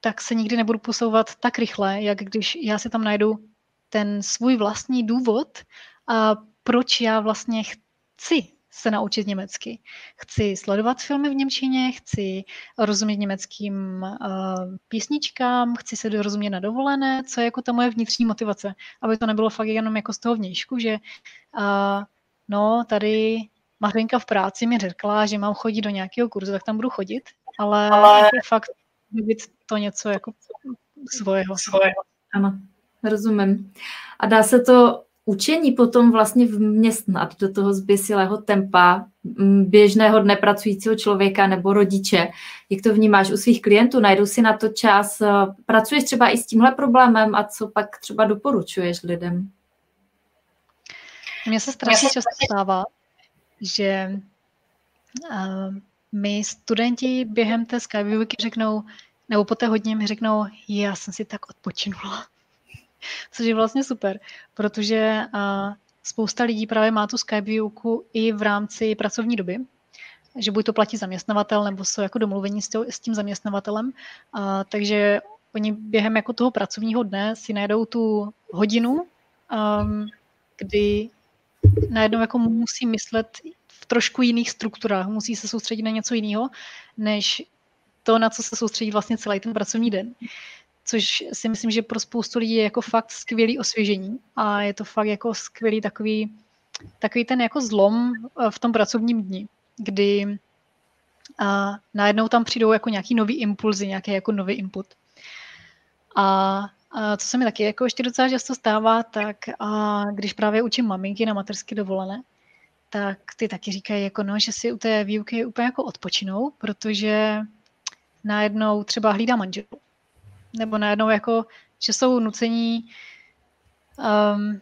tak se nikdy nebudu posouvat tak rychle, jak když já si tam najdu ten svůj vlastní důvod, a proč já vlastně chci se naučit německy. Chci sledovat filmy v Němčině, chci rozumět německým uh, písničkám, chci se dorozumět na dovolené, co je jako ta moje vnitřní motivace. Aby to nebylo fakt jenom jako z toho vnějšku, že uh, no tady Mařenka v práci mi řekla, že mám chodit do nějakého kurzu, tak tam budu chodit, ale, ale... fakt být to něco jako svého. svého. Ano, rozumím. A dá se to učení potom vlastně vměstnat do toho zběsilého tempa běžného dne pracujícího člověka nebo rodiče. Jak to vnímáš u svých klientů? Najdou si na to čas? Pracuješ třeba i s tímhle problémem a co pak třeba doporučuješ lidem? Mně se strašně často stává, že uh, my studenti během té Skype výuky řeknou, nebo po té hodně mi řeknou, já jsem si tak odpočinula. Což je vlastně super, protože uh, spousta lidí právě má tu Skype výuku i v rámci pracovní doby, že buď to platí zaměstnavatel, nebo jsou jako domluvení s tím zaměstnavatelem. Uh, takže oni během jako toho pracovního dne si najdou tu hodinu, um, kdy najednou jako musí myslet v trošku jiných strukturách, musí se soustředit na něco jiného, než to, na co se soustředí vlastně celý ten pracovní den. Což si myslím, že pro spoustu lidí je jako fakt skvělý osvěžení a je to fakt jako skvělý takový, takový ten jako zlom eh, v tom pracovním dni, kdy a najednou tam přijdou jako nějaký nový impulzy, nějaký jako nový input. A co se mi taky jako ještě docela často stává, tak a když právě učím maminky na mateřské dovolené, tak ty taky říkají, jako no, že si u té výuky úplně jako odpočinou, protože najednou třeba hlídá manžel. Nebo najednou jako, že jsou nucení um,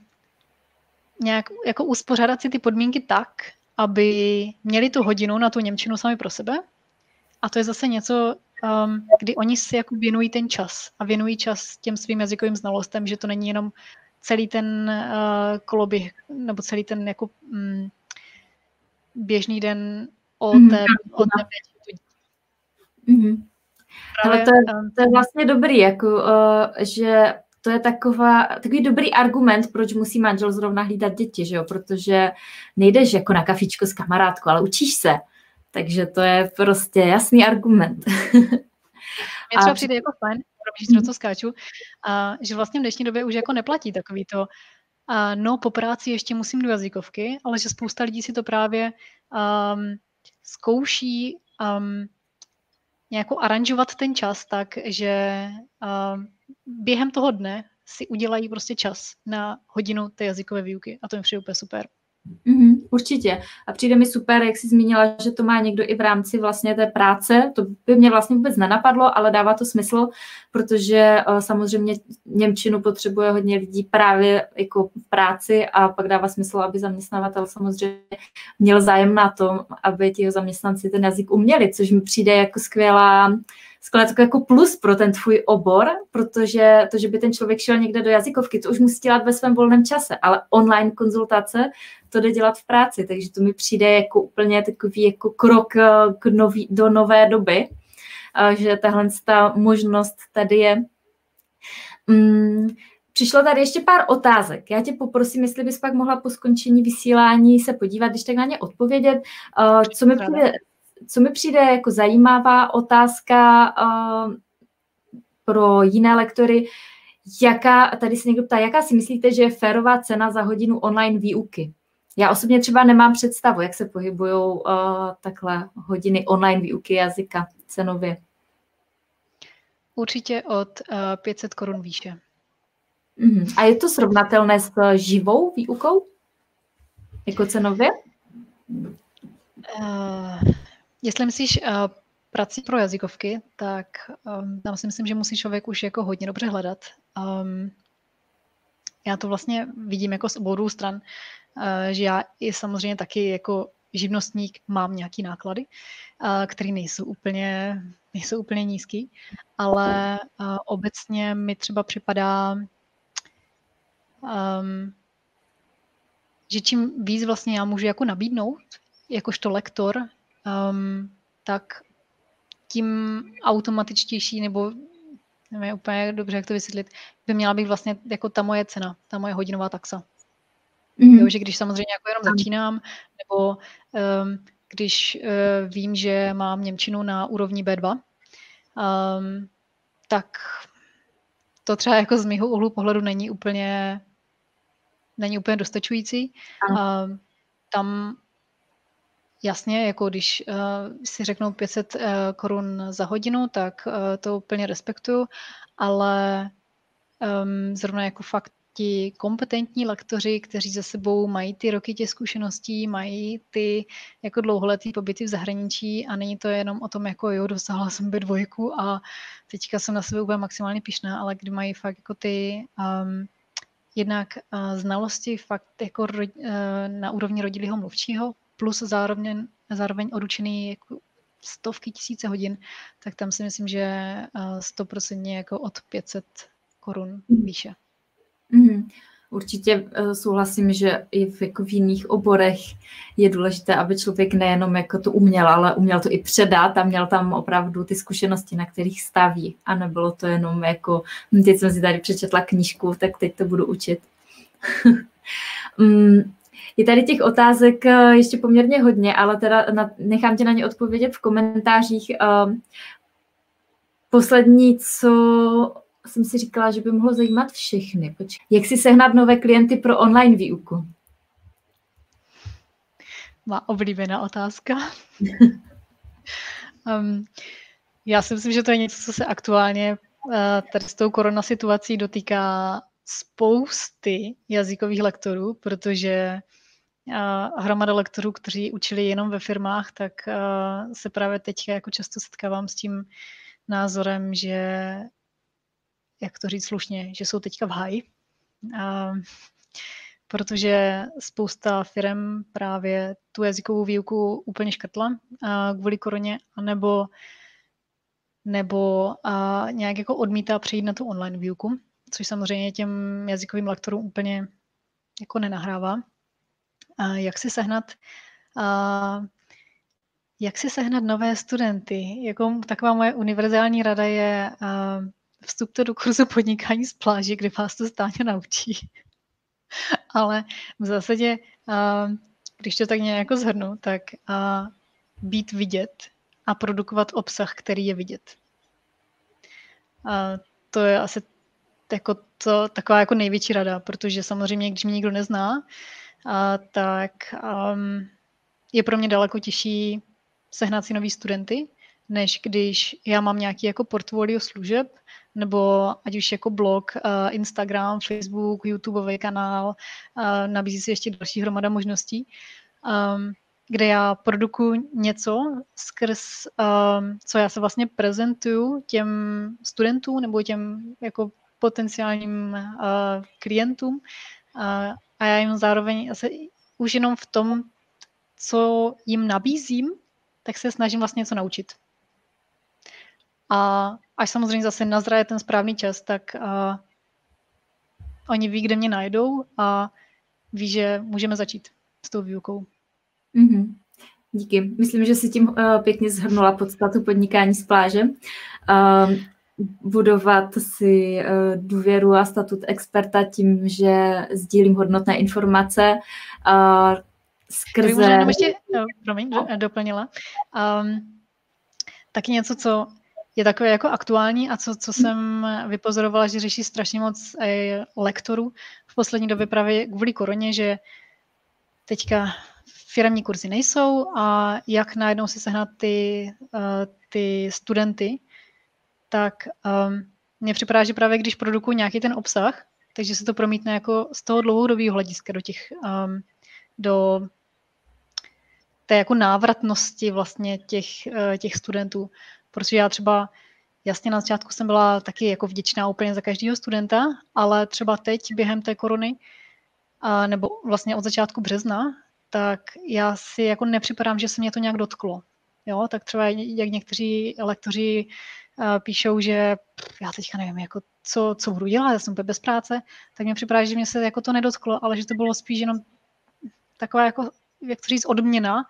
nějak jako uspořádat si ty podmínky tak, aby měli tu hodinu na tu Němčinu sami pro sebe. A to je zase něco, um, kdy oni si jako věnují ten čas a věnují čas těm svým jazykovým znalostem, že to není jenom celý ten uh, koloběh, nebo celý ten jako um, běžný den o mm-hmm. té, o té mm-hmm. Ale to je, to je vlastně dobrý, jako, uh, že to je taková, takový dobrý argument, proč musí manžel zrovna hlídat děti, že jo? protože nejdeš jako na kafičko s kamarádkou, ale učíš se. Takže to je prostě jasný argument. Mně třeba přijde jako fajn, že do toho skáču, a že vlastně v dnešní době už jako neplatí takový to, a no po práci ještě musím do jazykovky, ale že spousta lidí si to právě um, zkouší um, nějakou aranžovat ten čas tak, že um, během toho dne si udělají prostě čas na hodinu té jazykové výuky a to mi přijde úplně super. Mm-hmm, určitě. A přijde mi super, jak jsi zmínila, že to má někdo i v rámci vlastně té práce. To by mě vlastně vůbec nenapadlo, ale dává to smysl, protože uh, samozřejmě Němčinu potřebuje hodně lidí právě jako v práci a pak dává smysl, aby zaměstnavatel samozřejmě měl zájem na tom, aby ti zaměstnanci ten jazyk uměli, což mi přijde jako skvělá skvělé jako plus pro ten tvůj obor, protože to, že by ten člověk šel někde do jazykovky, to už musí dělat ve svém volném čase, ale online konzultace to jde dělat v práci, takže to mi přijde jako úplně takový jako krok eh, k nový, do nové doby, že tahle ta možnost tady je. Mm, Přišlo tady ještě pár otázek. Já tě poprosím, jestli bys pak mohla po skončení vysílání se podívat, když tak na ně odpovědět. Co mi přijde, co mi přijde jako zajímavá otázka pro jiné lektory, jaká, tady se někdo ptá, jaká si myslíte, že je férová cena za hodinu online výuky? Já osobně třeba nemám představu, jak se pohybují uh, takhle hodiny online výuky jazyka cenově. Určitě od uh, 500 korun výše. Uh-huh. A je to srovnatelné s živou výukou? Jako cenově? Uh, jestli myslíš uh, prací pro jazykovky, tak um, tam si myslím, že musí člověk už jako hodně dobře hledat. Um, já to vlastně vidím jako z obou stran, uh, že já i samozřejmě taky jako živnostník mám nějaký náklady, uh, které nejsou úplně, nejsou úplně nízký, ale uh, obecně mi třeba připadá, um, že čím víc vlastně já můžu jako nabídnout, jakožto lektor, um, tak tím automatičtější, nebo nevím úplně dobře, jak to vysvětlit, by měla být vlastně jako ta moje cena, ta moje hodinová taxa. Mm-hmm. Jo, že když samozřejmě jako jenom začínám, nebo um, když uh, vím, že mám Němčinu na úrovni B2, um, tak to třeba jako z mého úhlu pohledu není úplně není úplně dostačující. Um, tam Jasně, jako když uh, si řeknou 500 uh, eh, korun za hodinu, tak uh, to úplně respektuju, ale um, zrovna jako fakt ti kompetentní lektoři, kteří za sebou mají ty roky těch zkušeností, mají ty jako dlouholetý pobyty v zahraničí a není to jenom o tom, jako jo, dosáhla jsem by dvojku a teďka jsem na sebe úplně maximálně pišná, ale kdy mají fakt jako ty um, jednak uh, znalosti fakt jako ro, uh, na úrovni rodilého mluvčího, plus zároveň, zároveň odučený jako stovky tisíce hodin, tak tam si myslím, že eh, stoprocentně jako od 500 korun výše. Mm-hmm. Určitě eh, souhlasím, že i v, jako v jiných oborech je důležité, aby člověk nejenom jako to uměl, ale uměl to i předat a měl tam opravdu ty zkušenosti, na kterých staví. A nebylo to jenom jako, hm, teď jsem si tady přečetla knížku, tak teď to budu učit. Mm, je tady těch otázek eh, ještě poměrně hodně, ale teda na, nechám tě na ně odpovědět v komentářích. Ehm, poslední, co jsem si říkala, že by mohlo zajímat všechny. Počkej. Jak si sehnat nové klienty pro online výuku? Má oblíbená otázka. um, já si myslím, že to je něco, co se aktuálně uh, tady s tou korona situací dotýká spousty jazykových lektorů, protože hromada lektorů, kteří učili jenom ve firmách, tak se právě teď jako často setkávám s tím názorem, že, jak to říct slušně, že jsou teďka v háji. Protože spousta firm právě tu jazykovou výuku úplně škrtla kvůli koroně, anebo nebo a nějak jako odmítá přejít na tu online výuku, což samozřejmě těm jazykovým lektorům úplně jako nenahrává jak si sehnat jak si sehnat nové studenty? Jako taková moje univerzální rada je vstupte do kurzu podnikání z pláže, kde vás to stáně naučí. Ale v zásadě, když to tak nějak jako zhrnu, tak být vidět a produkovat obsah, který je vidět. A to je asi jako to, taková jako největší rada, protože samozřejmě, když mě nikdo nezná, a, tak um, je pro mě daleko těžší sehnat si nový studenty, než když já mám nějaký jako portfolio služeb, nebo ať už jako blog, uh, Instagram, Facebook, YouTubeový kanál, uh, nabízí se ještě další hromada možností, um, kde já produkuji něco skrz, um, co já se vlastně prezentuju těm studentům nebo těm jako potenciálním uh, klientům a já jim zároveň asi už jenom v tom, co jim nabízím, tak se snažím vlastně něco naučit. A až samozřejmě zase nazraje ten správný čas, tak uh, oni ví, kde mě najdou a ví, že můžeme začít. s tou výukou. Mm-hmm. Díky. Myslím, že si tím uh, pěkně zhrnula podstatu podnikání z pláže. Uh, budovat si uh, důvěru a statut experta tím, že sdílím hodnotné informace uh, skrze... Možná ještě, no, promiň, doplnila. Um, taky něco, co je takové jako aktuální a co, co jsem vypozorovala, že řeší strašně moc eh, lektorů v poslední době právě kvůli koroně, že teďka firmní kurzy nejsou a jak najednou si sehnat ty, uh, ty studenty, tak um, mně připadá, že právě když produkuju nějaký ten obsah, takže se to promítne jako z toho dlouhodobého hlediska do těch, um, do té jako návratnosti vlastně těch, uh, těch studentů. Protože já třeba, jasně na začátku jsem byla taky jako vděčná úplně za každého studenta, ale třeba teď během té korony, uh, nebo vlastně od začátku března, tak já si jako nepřipadám, že se mě to nějak dotklo. Jo, tak třeba jak někteří lektoři uh, píšou, že já teďka nevím, jako co, co budu dělat, já jsem úplně bez práce, tak mě připadá, že mě se jako to nedotklo, ale že to bylo spíš jenom taková jako, jak to říct, odměna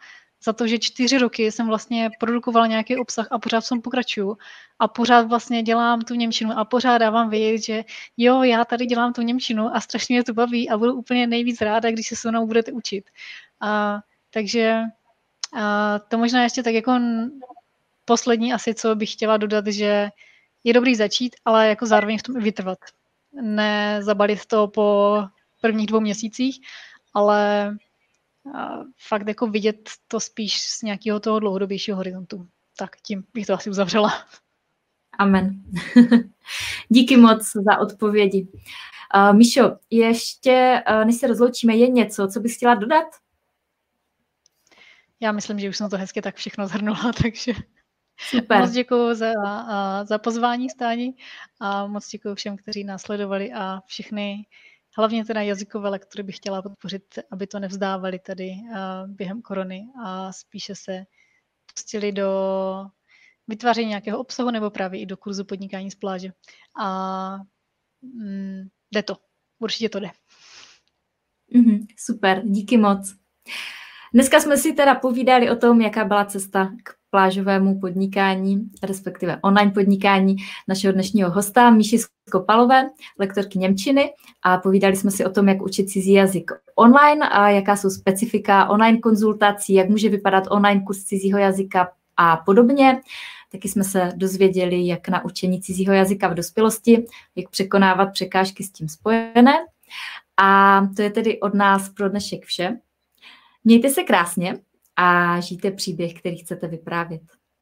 za to, že čtyři roky jsem vlastně produkovala nějaký obsah a pořád jsem pokračuju a pořád vlastně dělám tu Němčinu a pořád dávám vědět, že jo, já tady dělám tu Němčinu a strašně mě to baví a budu úplně nejvíc ráda, když se se mnou budete učit. A, takže a, to možná ještě tak jako poslední asi, co bych chtěla dodat, že je dobrý začít, ale jako zároveň v tom vytrvat. Nezabalit to po prvních dvou měsících, ale fakt jako vidět to spíš z nějakého toho dlouhodobějšího horizontu. Tak tím bych to asi uzavřela. Amen. Díky moc za odpovědi. Uh, Mišo, ještě, uh, než se rozloučíme, je něco, co bys chtěla dodat? Já myslím, že už jsem to hezky tak všechno zhrnula, takže Super. moc děkuji za, za pozvání stání a moc děkuji všem, kteří následovali a všechny hlavně teda jazykové lektory bych chtěla podpořit, aby to nevzdávali tady během korony a spíše se pustili do vytváření nějakého obsahu nebo právě i do kurzu podnikání z pláže. A mm, jde to. Určitě to jde. Mm-hmm, super, díky moc. Dneska jsme si teda povídali o tom, jaká byla cesta k plážovému podnikání, respektive online podnikání našeho dnešního hosta Míši Skopalové, lektorky Němčiny a povídali jsme si o tom, jak učit cizí jazyk online a jaká jsou specifika online konzultací, jak může vypadat online kurz cizího jazyka a podobně. Taky jsme se dozvěděli, jak na učení cizího jazyka v dospělosti, jak překonávat překážky s tím spojené. A to je tedy od nás pro dnešek vše. Mějte se krásně a žijte příběh, který chcete vyprávět.